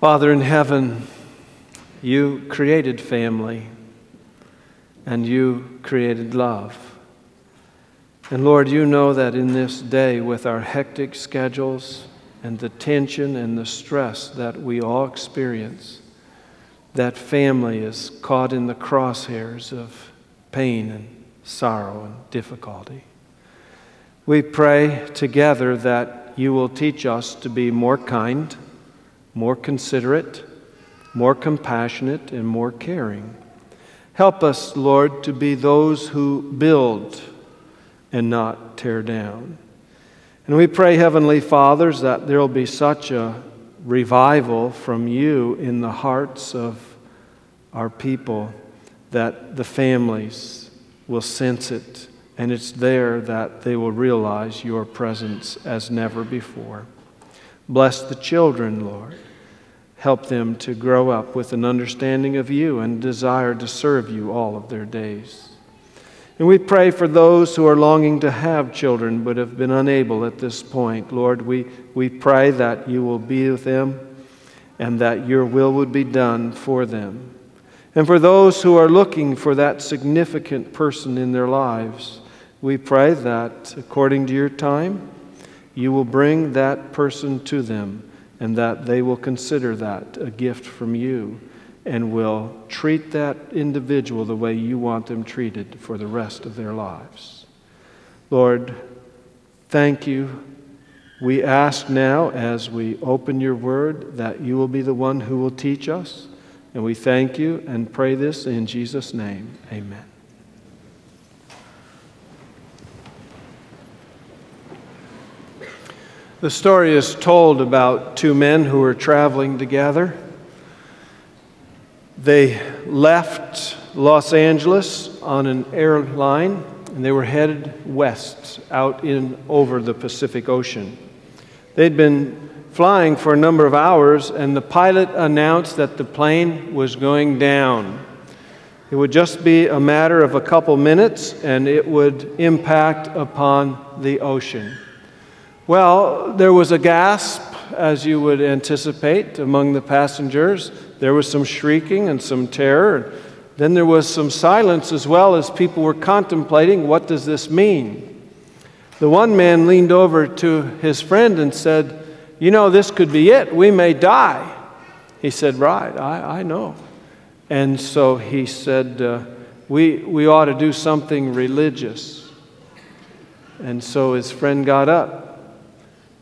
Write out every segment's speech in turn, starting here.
Father in heaven, you created family and you created love. And Lord, you know that in this day, with our hectic schedules and the tension and the stress that we all experience, that family is caught in the crosshairs of pain and sorrow and difficulty. We pray together that you will teach us to be more kind more considerate, more compassionate, and more caring. Help us, Lord, to be those who build and not tear down. And we pray, Heavenly Fathers, that there will be such a revival from you in the hearts of our people that the families will sense it, and it's there that they will realize your presence as never before. Bless the children, Lord. Help them to grow up with an understanding of you and desire to serve you all of their days. And we pray for those who are longing to have children but have been unable at this point. Lord, we, we pray that you will be with them and that your will would be done for them. And for those who are looking for that significant person in their lives, we pray that according to your time, you will bring that person to them and that they will consider that a gift from you and will treat that individual the way you want them treated for the rest of their lives. Lord, thank you. We ask now as we open your word that you will be the one who will teach us. And we thank you and pray this in Jesus' name. Amen. The story is told about two men who were traveling together. They left Los Angeles on an airline and they were headed west out in over the Pacific Ocean. They'd been flying for a number of hours and the pilot announced that the plane was going down. It would just be a matter of a couple minutes and it would impact upon the ocean. Well, there was a gasp, as you would anticipate, among the passengers. There was some shrieking and some terror. Then there was some silence as well as people were contemplating what does this mean? The one man leaned over to his friend and said, You know, this could be it. We may die. He said, Right, I, I know. And so he said, uh, we, we ought to do something religious. And so his friend got up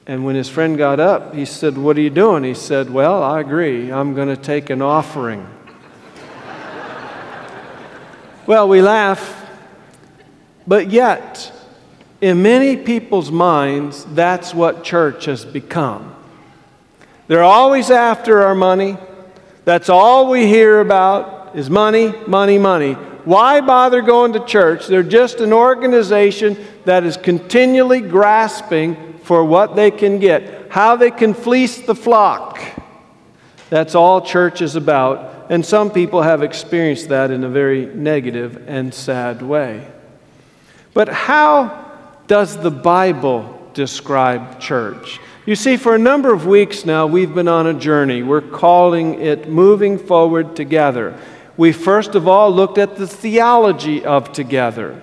and when his friend got up, he said, What are you doing? He said, Well, I agree. I'm going to take an offering. well, we laugh, but yet, in many people's minds, that's what church has become. They're always after our money. That's all we hear about is money, money, money. Why bother going to church? They're just an organization that is continually grasping for what they can get, how they can fleece the flock. That's all church is about. And some people have experienced that in a very negative and sad way. But how does the Bible describe church? You see, for a number of weeks now, we've been on a journey. We're calling it Moving Forward Together. We first of all looked at the theology of together.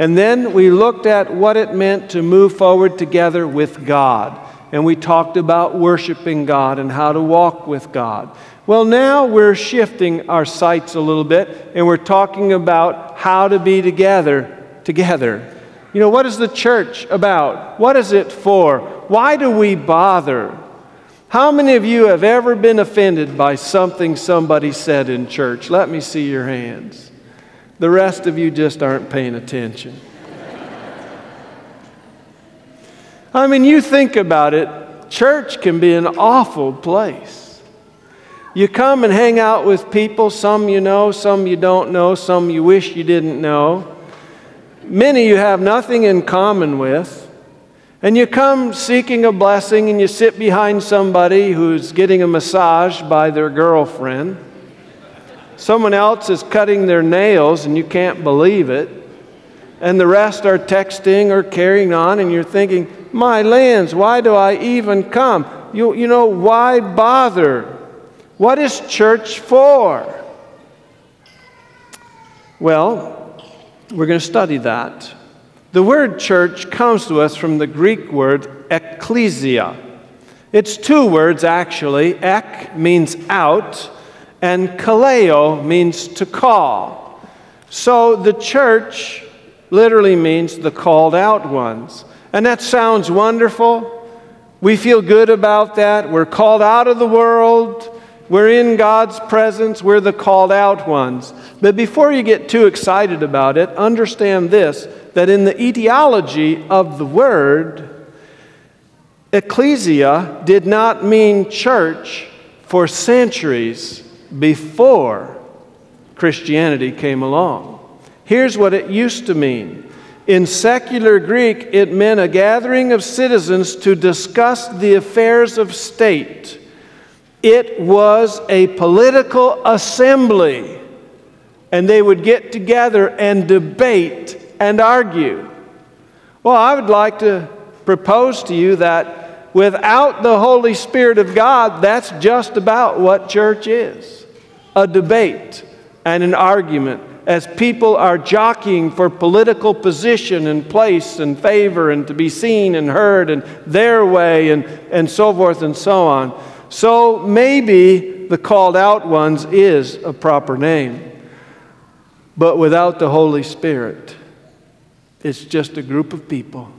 And then we looked at what it meant to move forward together with God. And we talked about worshiping God and how to walk with God. Well, now we're shifting our sights a little bit and we're talking about how to be together, together. You know, what is the church about? What is it for? Why do we bother? How many of you have ever been offended by something somebody said in church? Let me see your hands. The rest of you just aren't paying attention. I mean, you think about it, church can be an awful place. You come and hang out with people, some you know, some you don't know, some you wish you didn't know. Many you have nothing in common with. And you come seeking a blessing and you sit behind somebody who's getting a massage by their girlfriend. Someone else is cutting their nails and you can't believe it. And the rest are texting or carrying on, and you're thinking, My lands, why do I even come? You, you know, why bother? What is church for? Well, we're going to study that. The word church comes to us from the Greek word ecclesia. It's two words actually. Ek means out, and kaleo means to call. So the church literally means the called out ones. And that sounds wonderful. We feel good about that. We're called out of the world. We're in God's presence. We're the called out ones. But before you get too excited about it, understand this that in the etiology of the word, ecclesia did not mean church for centuries before Christianity came along. Here's what it used to mean in secular Greek, it meant a gathering of citizens to discuss the affairs of state. It was a political assembly, and they would get together and debate and argue. Well, I would like to propose to you that without the Holy Spirit of God, that's just about what church is a debate and an argument as people are jockeying for political position and place and favor and to be seen and heard and their way and, and so forth and so on. So maybe the called out ones is a proper name. But without the Holy Spirit, it's just a group of people.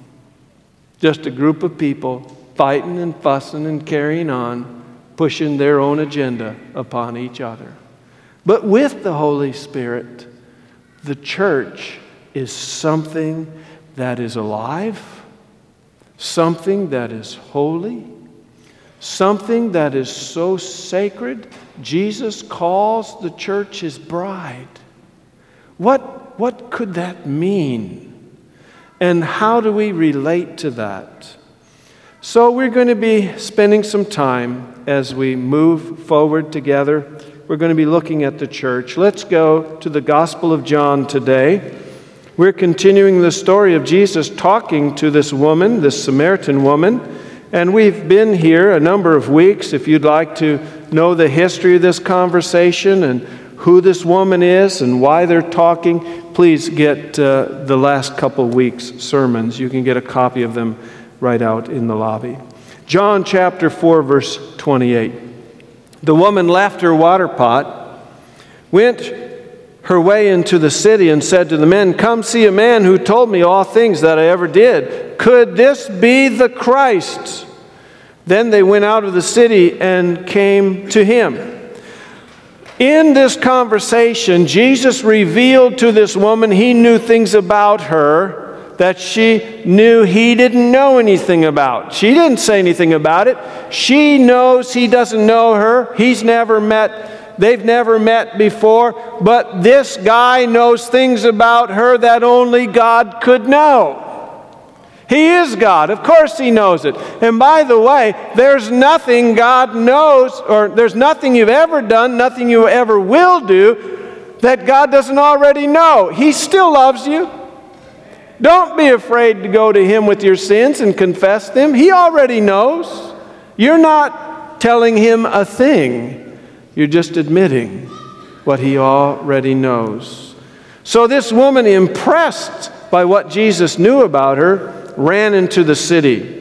Just a group of people fighting and fussing and carrying on, pushing their own agenda upon each other. But with the Holy Spirit, the church is something that is alive, something that is holy, something that is so sacred. Jesus calls the church his bride. What, what could that mean? And how do we relate to that? So, we're going to be spending some time as we move forward together we're going to be looking at the church. Let's go to the Gospel of John today. We're continuing the story of Jesus talking to this woman, this Samaritan woman. And we've been here a number of weeks. If you'd like to know the history of this conversation and who this woman is and why they're talking, please get uh, the last couple weeks' sermons. You can get a copy of them right out in the lobby. John chapter 4, verse 28. The woman left her water pot, went her way into the city, and said to the men, Come see a man who told me all things that I ever did. Could this be the Christ? Then they went out of the city and came to him. In this conversation, Jesus revealed to this woman he knew things about her that she knew he didn't know anything about. She didn't say anything about it. She knows he doesn't know her. He's never met, they've never met before. But this guy knows things about her that only God could know. He is God. Of course, He knows it. And by the way, there's nothing God knows, or there's nothing you've ever done, nothing you ever will do, that God doesn't already know. He still loves you. Don't be afraid to go to Him with your sins and confess them. He already knows. You're not telling Him a thing, you're just admitting what He already knows. So, this woman, impressed by what Jesus knew about her, ran into the city.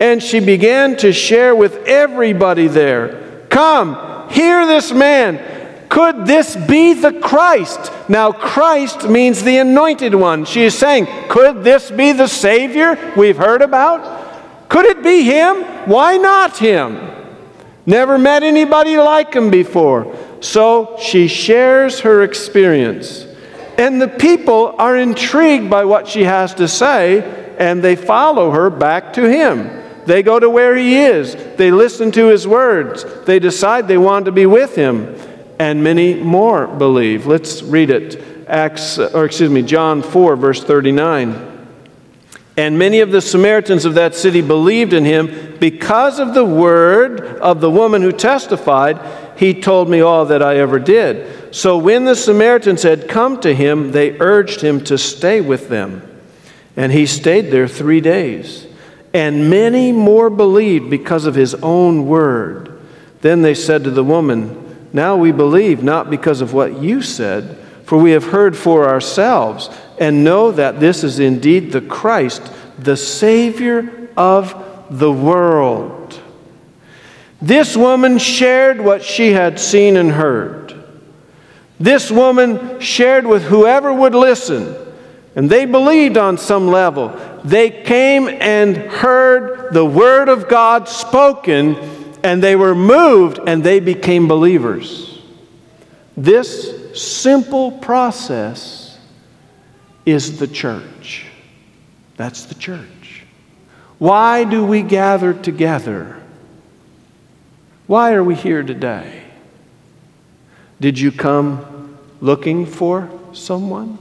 And she began to share with everybody there Come, hear this man. Could this be the Christ? Now, Christ means the anointed one. She is saying, Could this be the Savior we've heard about? Could it be him? Why not him? Never met anybody like him before. So she shares her experience. And the people are intrigued by what she has to say, and they follow her back to him. They go to where he is. They listen to his words. They decide they want to be with him and many more believe. Let's read it. Acts, or excuse me, John 4, verse 39. And many of the Samaritans of that city believed in him because of the word of the woman who testified, He told me all that I ever did. So when the Samaritans had come to him, they urged him to stay with them. And he stayed there three days. And many more believed because of his own word. Then they said to the woman, Now we believe, not because of what you said, for we have heard for ourselves, and know that this is indeed the Christ, the Savior of the world. This woman shared what she had seen and heard. This woman shared with whoever would listen, and they believed on some level. They came and heard the Word of God spoken, and they were moved and they became believers. This simple process is the church. That's the church. Why do we gather together? Why are we here today? Did you come looking for someone?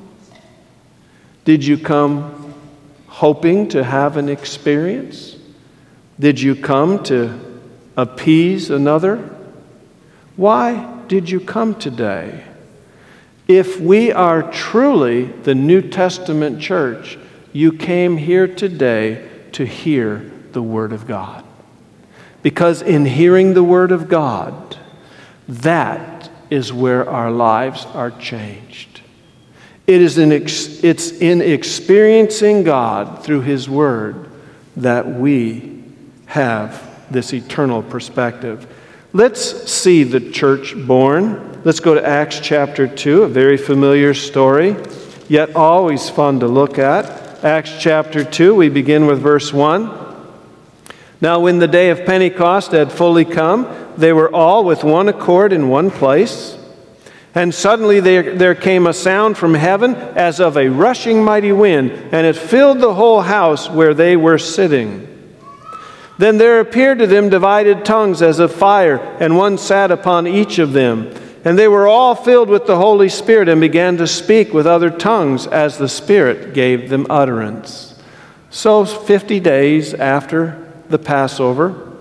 Did you come hoping to have an experience? Did you come to appease another? Why did you come today? If we are truly the New Testament church, you came here today to hear the Word of God. Because in hearing the Word of God, that is where our lives are changed. It is in ex- it's in experiencing God through His Word that we have this eternal perspective. Let's see the church born. Let's go to Acts chapter 2, a very familiar story, yet always fun to look at. Acts chapter 2, we begin with verse 1. Now, when the day of Pentecost had fully come, they were all with one accord in one place. And suddenly there, there came a sound from heaven as of a rushing mighty wind, and it filled the whole house where they were sitting. Then there appeared to them divided tongues as of fire, and one sat upon each of them. And they were all filled with the Holy Spirit and began to speak with other tongues as the Spirit gave them utterance. So, 50 days after the Passover.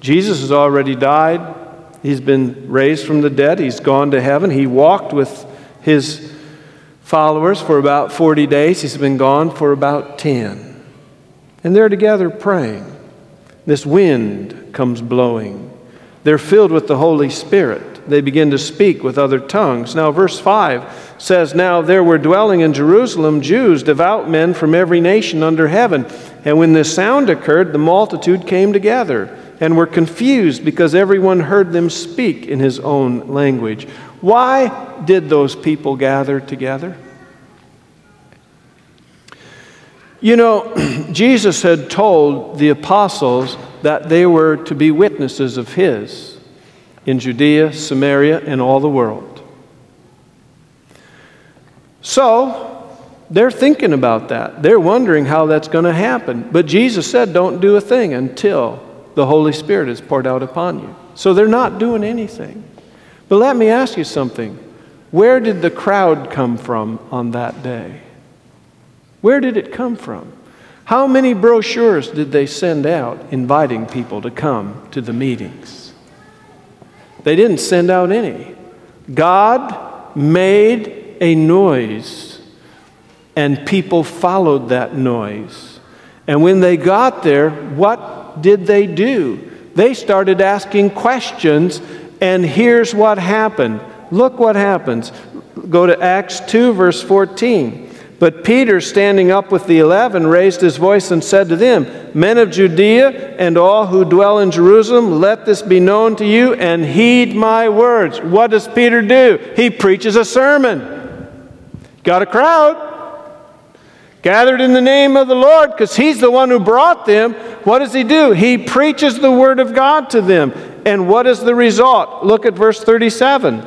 Jesus has already died. He's been raised from the dead. He's gone to heaven. He walked with his followers for about 40 days. He's been gone for about 10. And they're together praying. This wind comes blowing. They're filled with the Holy Spirit. They begin to speak with other tongues. Now, verse 5 says, Now there were dwelling in Jerusalem Jews, devout men from every nation under heaven. And when this sound occurred, the multitude came together and were confused because everyone heard them speak in his own language. Why did those people gather together? You know, Jesus had told the apostles that they were to be witnesses of his in Judea, Samaria, and all the world. So, they're thinking about that. They're wondering how that's going to happen. But Jesus said, don't do a thing until the Holy Spirit is poured out upon you. So they're not doing anything. But let me ask you something. Where did the crowd come from on that day? Where did it come from? How many brochures did they send out inviting people to come to the meetings? They didn't send out any. God made a noise and people followed that noise. And when they got there, what did they do? They started asking questions, and here's what happened. Look what happens. Go to Acts 2, verse 14. But Peter, standing up with the eleven, raised his voice and said to them, Men of Judea and all who dwell in Jerusalem, let this be known to you and heed my words. What does Peter do? He preaches a sermon. Got a crowd gathered in the name of the Lord because he's the one who brought them. What does he do? He preaches the word of God to them. And what is the result? Look at verse 37.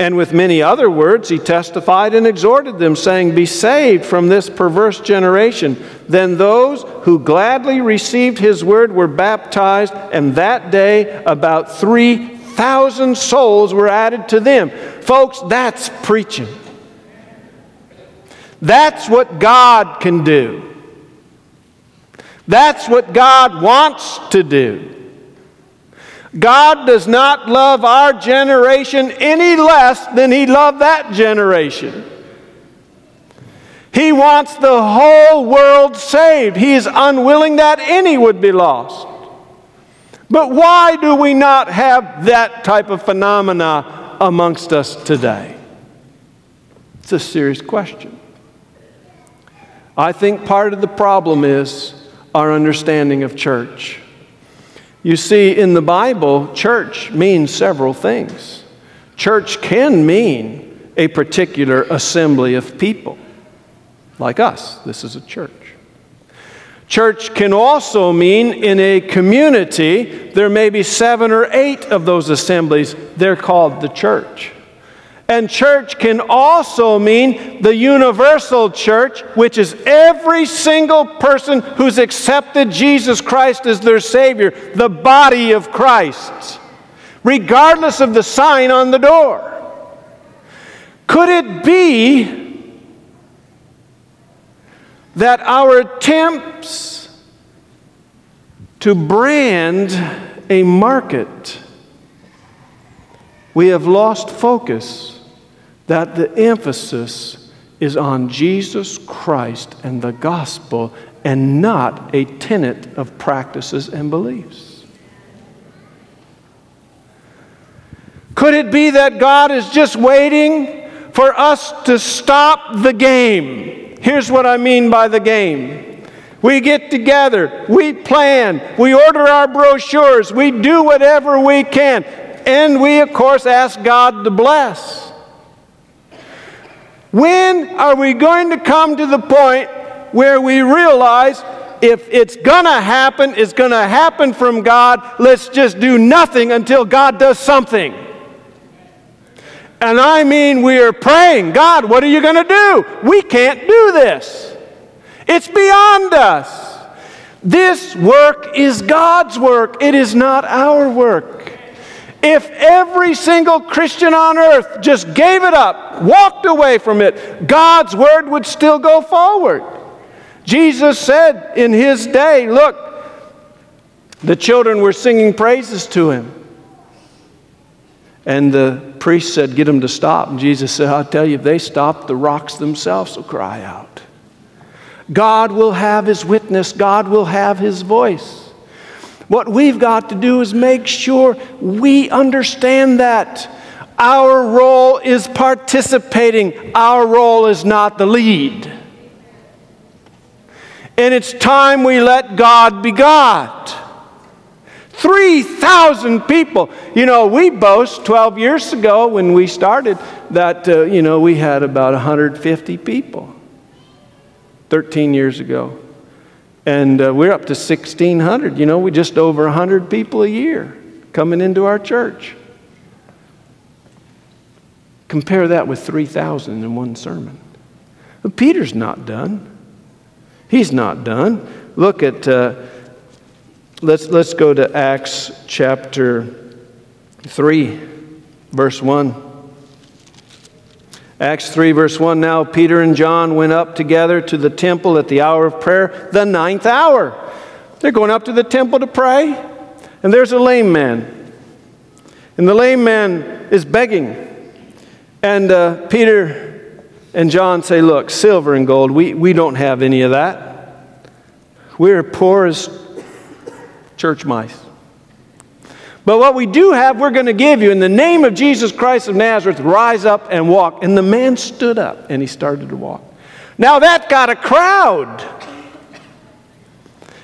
And with many other words, he testified and exhorted them, saying, Be saved from this perverse generation. Then those who gladly received his word were baptized, and that day about 3,000 3,000 souls were added to them. Folks, that's preaching. That's what God can do. That's what God wants to do. God does not love our generation any less than He loved that generation. He wants the whole world saved. He is unwilling that any would be lost. But why do we not have that type of phenomena amongst us today? It's a serious question. I think part of the problem is our understanding of church. You see, in the Bible, church means several things. Church can mean a particular assembly of people, like us. This is a church. Church can also mean in a community, there may be seven or eight of those assemblies. They're called the church. And church can also mean the universal church, which is every single person who's accepted Jesus Christ as their Savior, the body of Christ, regardless of the sign on the door. Could it be that our attempts to brand a market, we have lost focus? That the emphasis is on Jesus Christ and the gospel and not a tenet of practices and beliefs. Could it be that God is just waiting for us to stop the game? Here's what I mean by the game. We get together, we plan, we order our brochures, we do whatever we can, and we, of course, ask God to bless. When are we going to come to the point where we realize if it's going to happen, it's going to happen from God. Let's just do nothing until God does something. And I mean, we are praying, God, what are you going to do? We can't do this. It's beyond us. This work is God's work, it is not our work. If every single Christian on earth just gave it up, walked away from it, God's word would still go forward. Jesus said in his day, Look, the children were singing praises to him. And the priest said, Get them to stop. And Jesus said, I'll tell you, if they stop, the rocks themselves will cry out. God will have his witness, God will have his voice. What we've got to do is make sure we understand that. Our role is participating, our role is not the lead. And it's time we let God be God. 3,000 people. You know, we boast 12 years ago when we started that, uh, you know, we had about 150 people. 13 years ago. And uh, we're up to 1,600. You know, we just over 100 people a year coming into our church. Compare that with 3,000 in one sermon. But Peter's not done. He's not done. Look at, uh, let's, let's go to Acts chapter 3, verse 1. Acts 3, verse 1 Now Peter and John went up together to the temple at the hour of prayer, the ninth hour. They're going up to the temple to pray, and there's a lame man. And the lame man is begging. And uh, Peter and John say, Look, silver and gold, we, we don't have any of that. We're poor as church mice. But what we do have, we're going to give you. In the name of Jesus Christ of Nazareth, rise up and walk. And the man stood up and he started to walk. Now that got a crowd.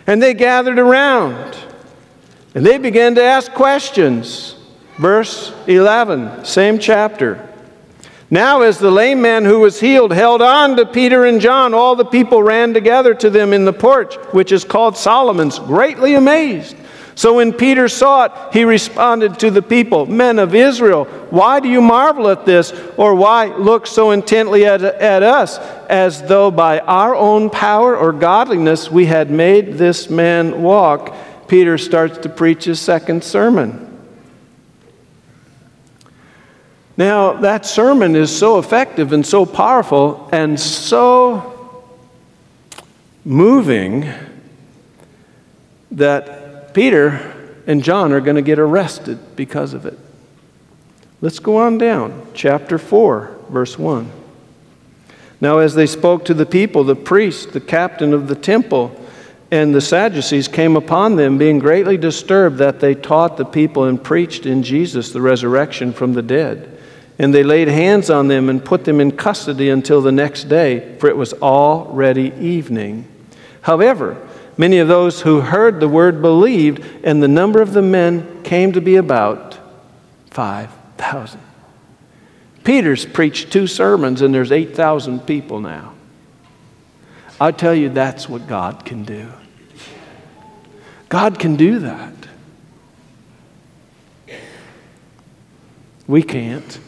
And they gathered around. And they began to ask questions. Verse 11, same chapter. Now, as the lame man who was healed held on to Peter and John, all the people ran together to them in the porch, which is called Solomon's, greatly amazed. So when Peter saw it, he responded to the people, Men of Israel, why do you marvel at this? Or why look so intently at, at us, as though by our own power or godliness we had made this man walk? Peter starts to preach his second sermon. Now, that sermon is so effective and so powerful and so moving that Peter and John are going to get arrested because of it. Let's go on down. Chapter 4, verse 1. Now, as they spoke to the people, the priest, the captain of the temple, and the Sadducees came upon them, being greatly disturbed that they taught the people and preached in Jesus the resurrection from the dead. And they laid hands on them and put them in custody until the next day, for it was already evening. However, many of those who heard the word believed, and the number of the men came to be about 5,000. Peter's preached two sermons, and there's 8,000 people now. I tell you, that's what God can do. God can do that. We can't.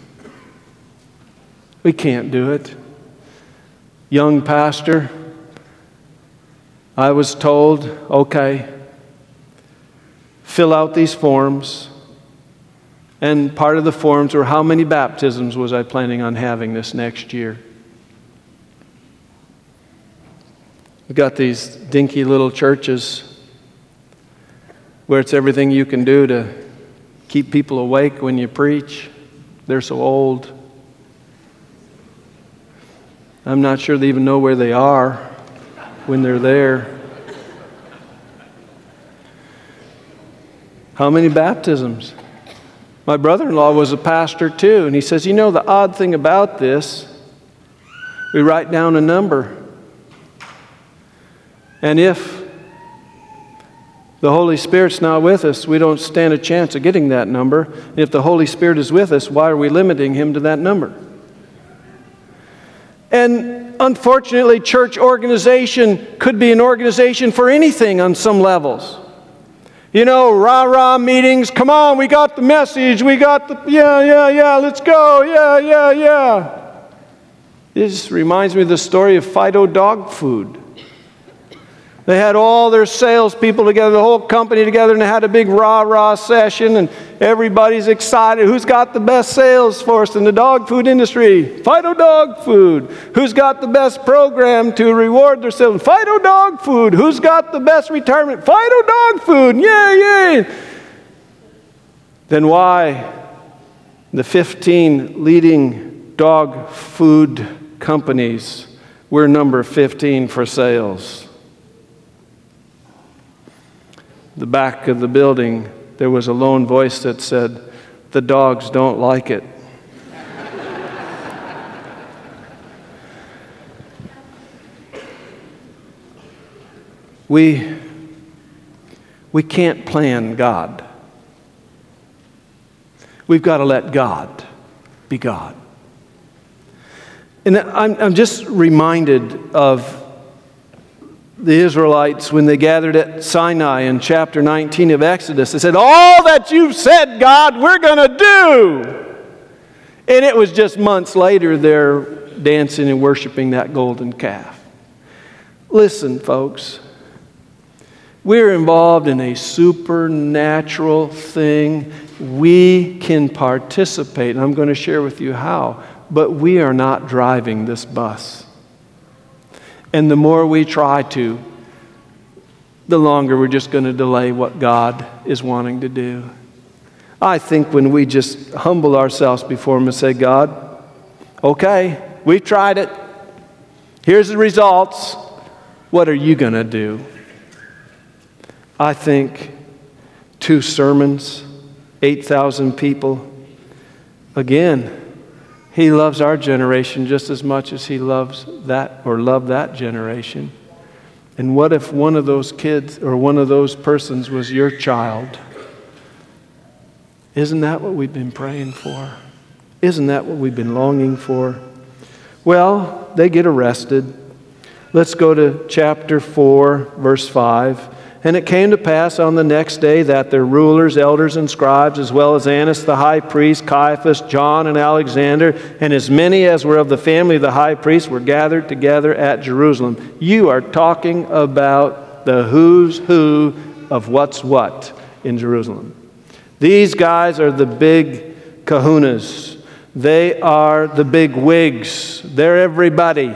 We can't do it. Young pastor, I was told, okay, fill out these forms. And part of the forms were how many baptisms was I planning on having this next year? We've got these dinky little churches where it's everything you can do to keep people awake when you preach. They're so old. I'm not sure they even know where they are when they're there. How many baptisms? My brother in law was a pastor too, and he says, You know, the odd thing about this, we write down a number. And if the Holy Spirit's not with us, we don't stand a chance of getting that number. And if the Holy Spirit is with us, why are we limiting Him to that number? And unfortunately, church organization could be an organization for anything on some levels. You know, rah rah meetings, come on, we got the message, we got the, yeah, yeah, yeah, let's go, yeah, yeah, yeah. This reminds me of the story of Fido dog food. They had all their salespeople together, the whole company together, and they had a big rah rah session, and everybody's excited. Who's got the best sales force in the dog food industry? Fido Dog Food. Who's got the best program to reward their sales? Fido Dog Food. Who's got the best retirement? Fido Dog Food. Yay, yay. Then why the 15 leading dog food companies were number 15 for sales? the back of the building, there was a lone voice that said, The dogs don't like it. we, we can't plan God. We've got to let God be God. And I'm, I'm just reminded of the Israelites when they gathered at Sinai in chapter 19 of Exodus. They said, All that you've said, God, we're going to do. And it was just months later they're dancing and worshiping that golden calf. Listen, folks, we're involved in a supernatural thing. We can participate, and I'm going to share with you how, but we are not driving this bus. And the more we try to, the longer we're just going to delay what God is wanting to do. I think when we just humble ourselves before Him and say, God, okay, we've tried it. Here's the results. What are you going to do? I think two sermons, 8,000 people. Again, he loves our generation just as much as he loves that or loved that generation. And what if one of those kids or one of those persons was your child? Isn't that what we've been praying for? Isn't that what we've been longing for? Well, they get arrested. Let's go to chapter 4, verse 5. And it came to pass on the next day that their rulers, elders, and scribes, as well as Annas the high priest, Caiaphas, John, and Alexander, and as many as were of the family of the high priest, were gathered together at Jerusalem. You are talking about the who's who of what's what in Jerusalem. These guys are the big kahunas. They are the big wigs. They're everybody.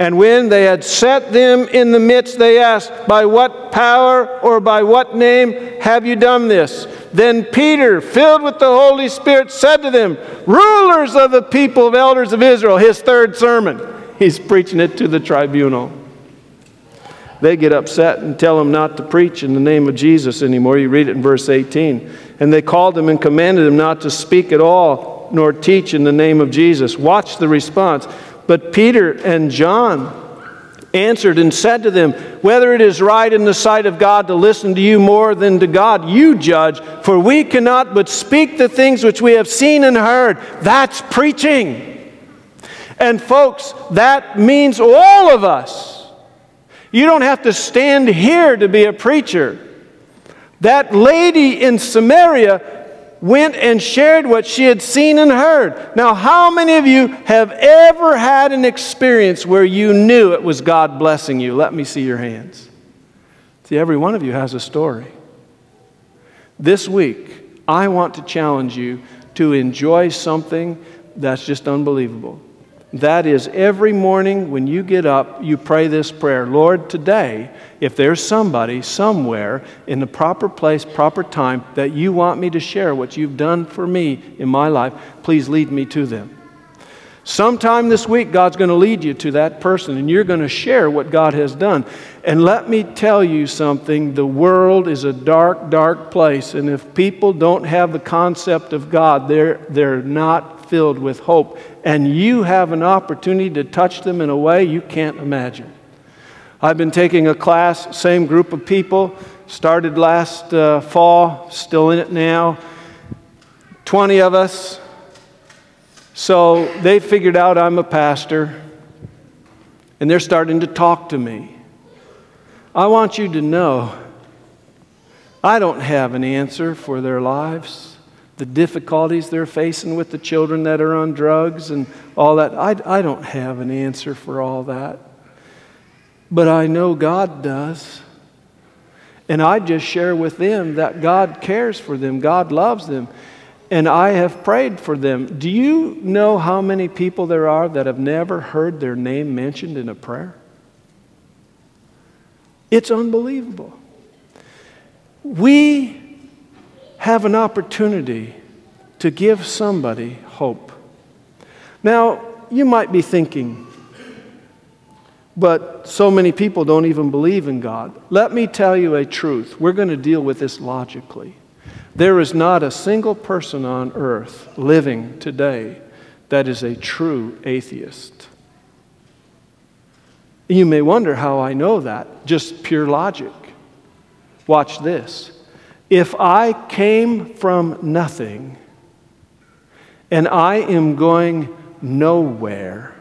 And when they had set them in the midst, they asked, By what power or by what name have you done this? Then Peter, filled with the Holy Spirit, said to them, Rulers of the people of elders of Israel, his third sermon. He's preaching it to the tribunal. They get upset and tell him not to preach in the name of Jesus anymore. You read it in verse 18. And they called him and commanded him not to speak at all, nor teach in the name of Jesus. Watch the response. But Peter and John answered and said to them, Whether it is right in the sight of God to listen to you more than to God, you judge, for we cannot but speak the things which we have seen and heard. That's preaching. And folks, that means all of us. You don't have to stand here to be a preacher. That lady in Samaria went and shared what she had seen and heard. Now, how many of you have ever had an experience where you knew it was God blessing you? Let me see your hands. See, every one of you has a story. This week, I want to challenge you to enjoy something that's just unbelievable. That is, every morning when you get up, you pray this prayer Lord, today, if there's somebody somewhere in the proper place, proper time that you want me to share what you've done for me in my life, please lead me to them. Sometime this week, God's going to lead you to that person and you're going to share what God has done. And let me tell you something the world is a dark, dark place. And if people don't have the concept of God, they're, they're not filled with hope. And you have an opportunity to touch them in a way you can't imagine. I've been taking a class, same group of people, started last uh, fall, still in it now. 20 of us. So they figured out I'm a pastor, and they're starting to talk to me. I want you to know I don't have an answer for their lives, the difficulties they're facing with the children that are on drugs and all that. I, I don't have an answer for all that. But I know God does. And I just share with them that God cares for them, God loves them, and I have prayed for them. Do you know how many people there are that have never heard their name mentioned in a prayer? It's unbelievable. We have an opportunity to give somebody hope. Now, you might be thinking, but so many people don't even believe in God. Let me tell you a truth. We're going to deal with this logically. There is not a single person on earth living today that is a true atheist. You may wonder how I know that, just pure logic. Watch this. If I came from nothing and I am going nowhere,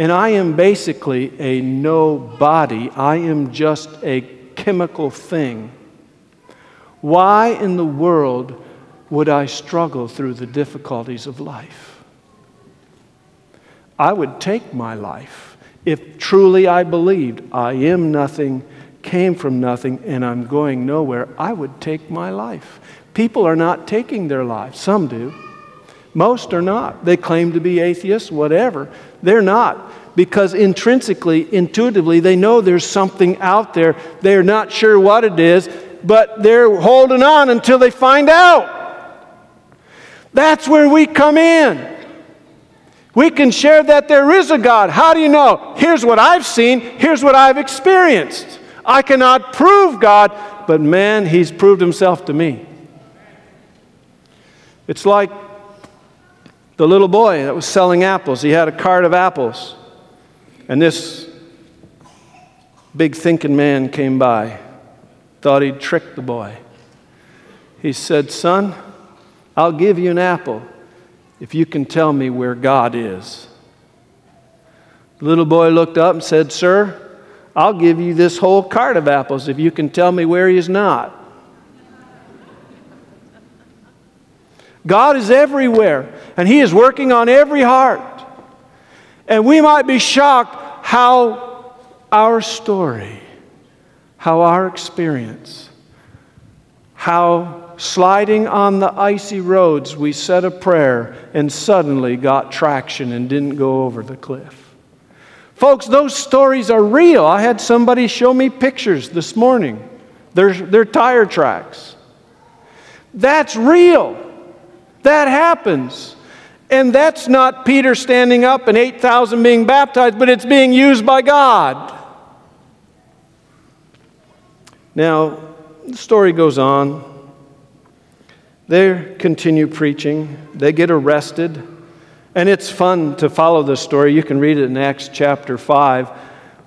and I am basically a nobody. I am just a chemical thing. Why in the world would I struggle through the difficulties of life? I would take my life if truly I believed I am nothing, came from nothing, and I'm going nowhere. I would take my life. People are not taking their lives. Some do. Most are not. They claim to be atheists, whatever. They're not because intrinsically, intuitively, they know there's something out there. They're not sure what it is, but they're holding on until they find out. That's where we come in. We can share that there is a God. How do you know? Here's what I've seen, here's what I've experienced. I cannot prove God, but man, He's proved Himself to me. It's like the little boy that was selling apples. He had a cart of apples. And this big thinking man came by, thought he'd trick the boy. He said, Son, I'll give you an apple if you can tell me where God is. The little boy looked up and said, Sir, I'll give you this whole cart of apples if you can tell me where he is not. God is everywhere, and He is working on every heart. And we might be shocked how our story, how our experience, how sliding on the icy roads, we said a prayer and suddenly got traction and didn't go over the cliff. Folks, those stories are real. I had somebody show me pictures this morning. They're, they're tire tracks. That's real. That happens. And that's not Peter standing up and 8,000 being baptized, but it's being used by God. Now, the story goes on. They continue preaching, they get arrested, and it's fun to follow this story. You can read it in Acts chapter 5.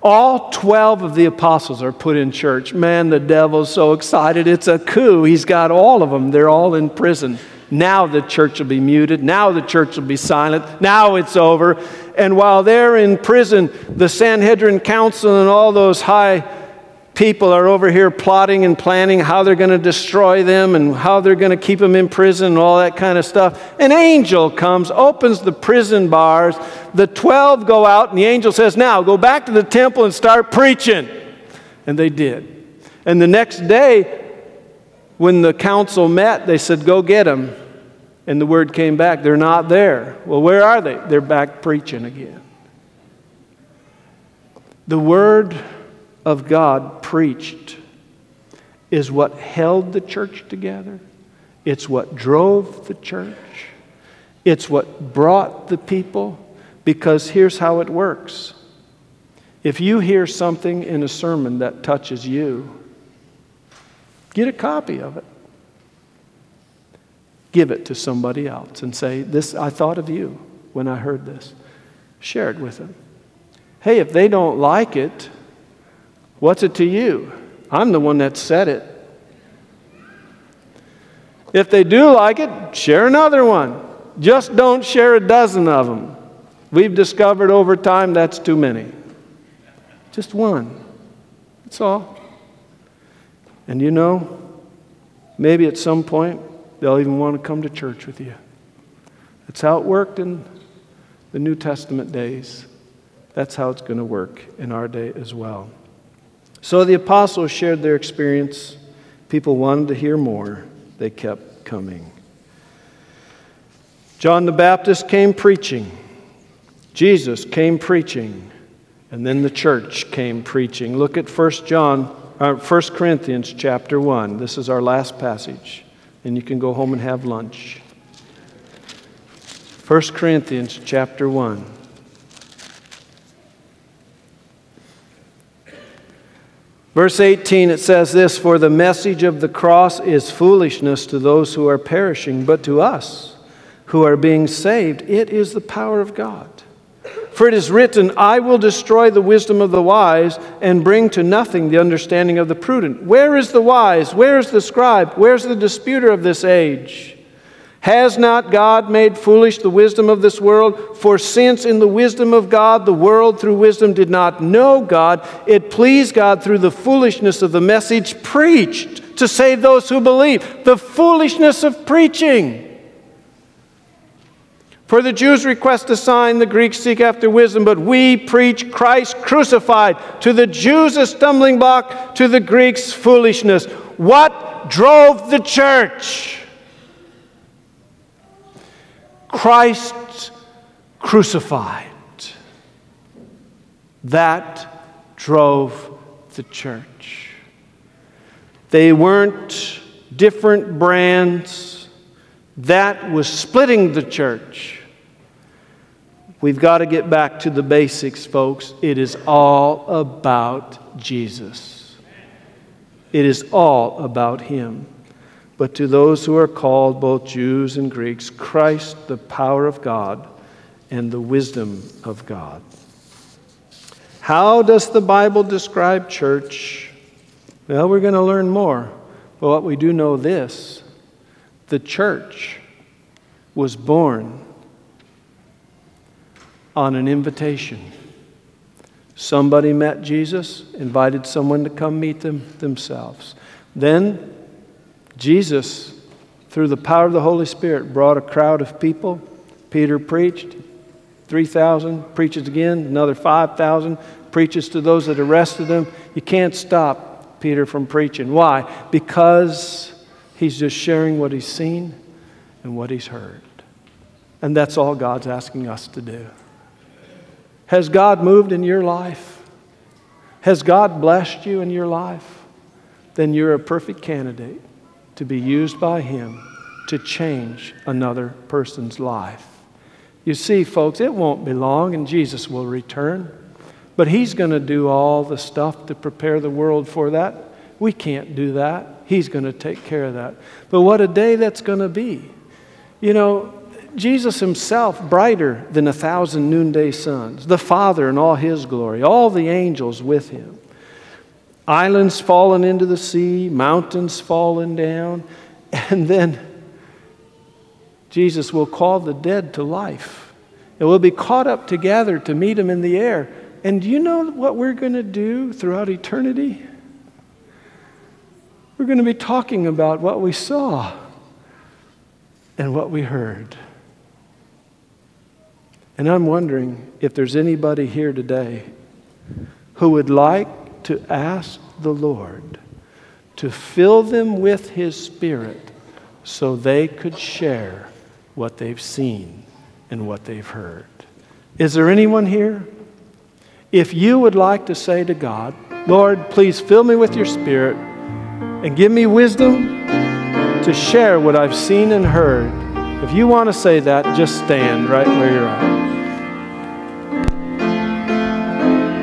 All 12 of the apostles are put in church. Man, the devil's so excited. It's a coup. He's got all of them, they're all in prison. Now the church will be muted. Now the church will be silent. Now it's over. And while they're in prison, the Sanhedrin Council and all those high people are over here plotting and planning how they're going to destroy them and how they're going to keep them in prison and all that kind of stuff. An angel comes, opens the prison bars. The 12 go out, and the angel says, Now go back to the temple and start preaching. And they did. And the next day, when the council met, they said, Go get them. And the word came back, They're not there. Well, where are they? They're back preaching again. The word of God preached is what held the church together, it's what drove the church, it's what brought the people. Because here's how it works if you hear something in a sermon that touches you, get a copy of it. Give it to somebody else and say, This, I thought of you when I heard this. Share it with them. Hey, if they don't like it, What's it to you? I'm the one that said it. If they do like it, share another one. Just don't share a dozen of them. We've discovered over time that's too many. Just one. That's all. And you know, maybe at some point they'll even want to come to church with you. That's how it worked in the New Testament days. That's how it's going to work in our day as well. So the apostles shared their experience. People wanted to hear more. They kept coming. John the Baptist came preaching. Jesus came preaching. And then the church came preaching. Look at 1 John, uh, 1 Corinthians chapter 1. This is our last passage. And you can go home and have lunch. 1 Corinthians chapter 1. Verse 18, it says this For the message of the cross is foolishness to those who are perishing, but to us who are being saved, it is the power of God. For it is written, I will destroy the wisdom of the wise and bring to nothing the understanding of the prudent. Where is the wise? Where is the scribe? Where's the disputer of this age? Has not God made foolish the wisdom of this world? For since in the wisdom of God the world through wisdom did not know God, it pleased God through the foolishness of the message preached to save those who believe. The foolishness of preaching. For the Jews request a sign, the Greeks seek after wisdom, but we preach Christ crucified. To the Jews, a stumbling block, to the Greeks, foolishness. What drove the church? Christ crucified. That drove the church. They weren't different brands. That was splitting the church. We've got to get back to the basics, folks. It is all about Jesus. It is all about Him. But to those who are called, both Jews and Greeks, Christ, the power of God and the wisdom of God. How does the Bible describe church? Well, we're going to learn more. But what we do know this the church was born on an invitation. Somebody met Jesus, invited someone to come meet them themselves. Then Jesus, through the power of the Holy Spirit, brought a crowd of people. Peter preached, 3,000, preaches again, another 5,000, preaches to those that arrested him. You can't stop Peter from preaching. Why? Because He's just sharing what he's seen and what he's heard. And that's all God's asking us to do. Has God moved in your life? Has God blessed you in your life? Then you're a perfect candidate to be used by Him to change another person's life. You see, folks, it won't be long and Jesus will return. But He's going to do all the stuff to prepare the world for that. We can't do that. He's going to take care of that. But what a day that's going to be. You know, Jesus Himself, brighter than a thousand noonday suns, the Father in all His glory, all the angels with Him. Islands falling into the sea, mountains falling down, and then Jesus will call the dead to life. And we'll be caught up together to meet Him in the air. And do you know what we're going to do throughout eternity? We're going to be talking about what we saw and what we heard. And I'm wondering if there's anybody here today who would like to ask the Lord to fill them with His Spirit so they could share what they've seen and what they've heard. Is there anyone here? If you would like to say to God, Lord, please fill me with your Spirit and give me wisdom to share what I've seen and heard, if you want to say that, just stand right where you're at.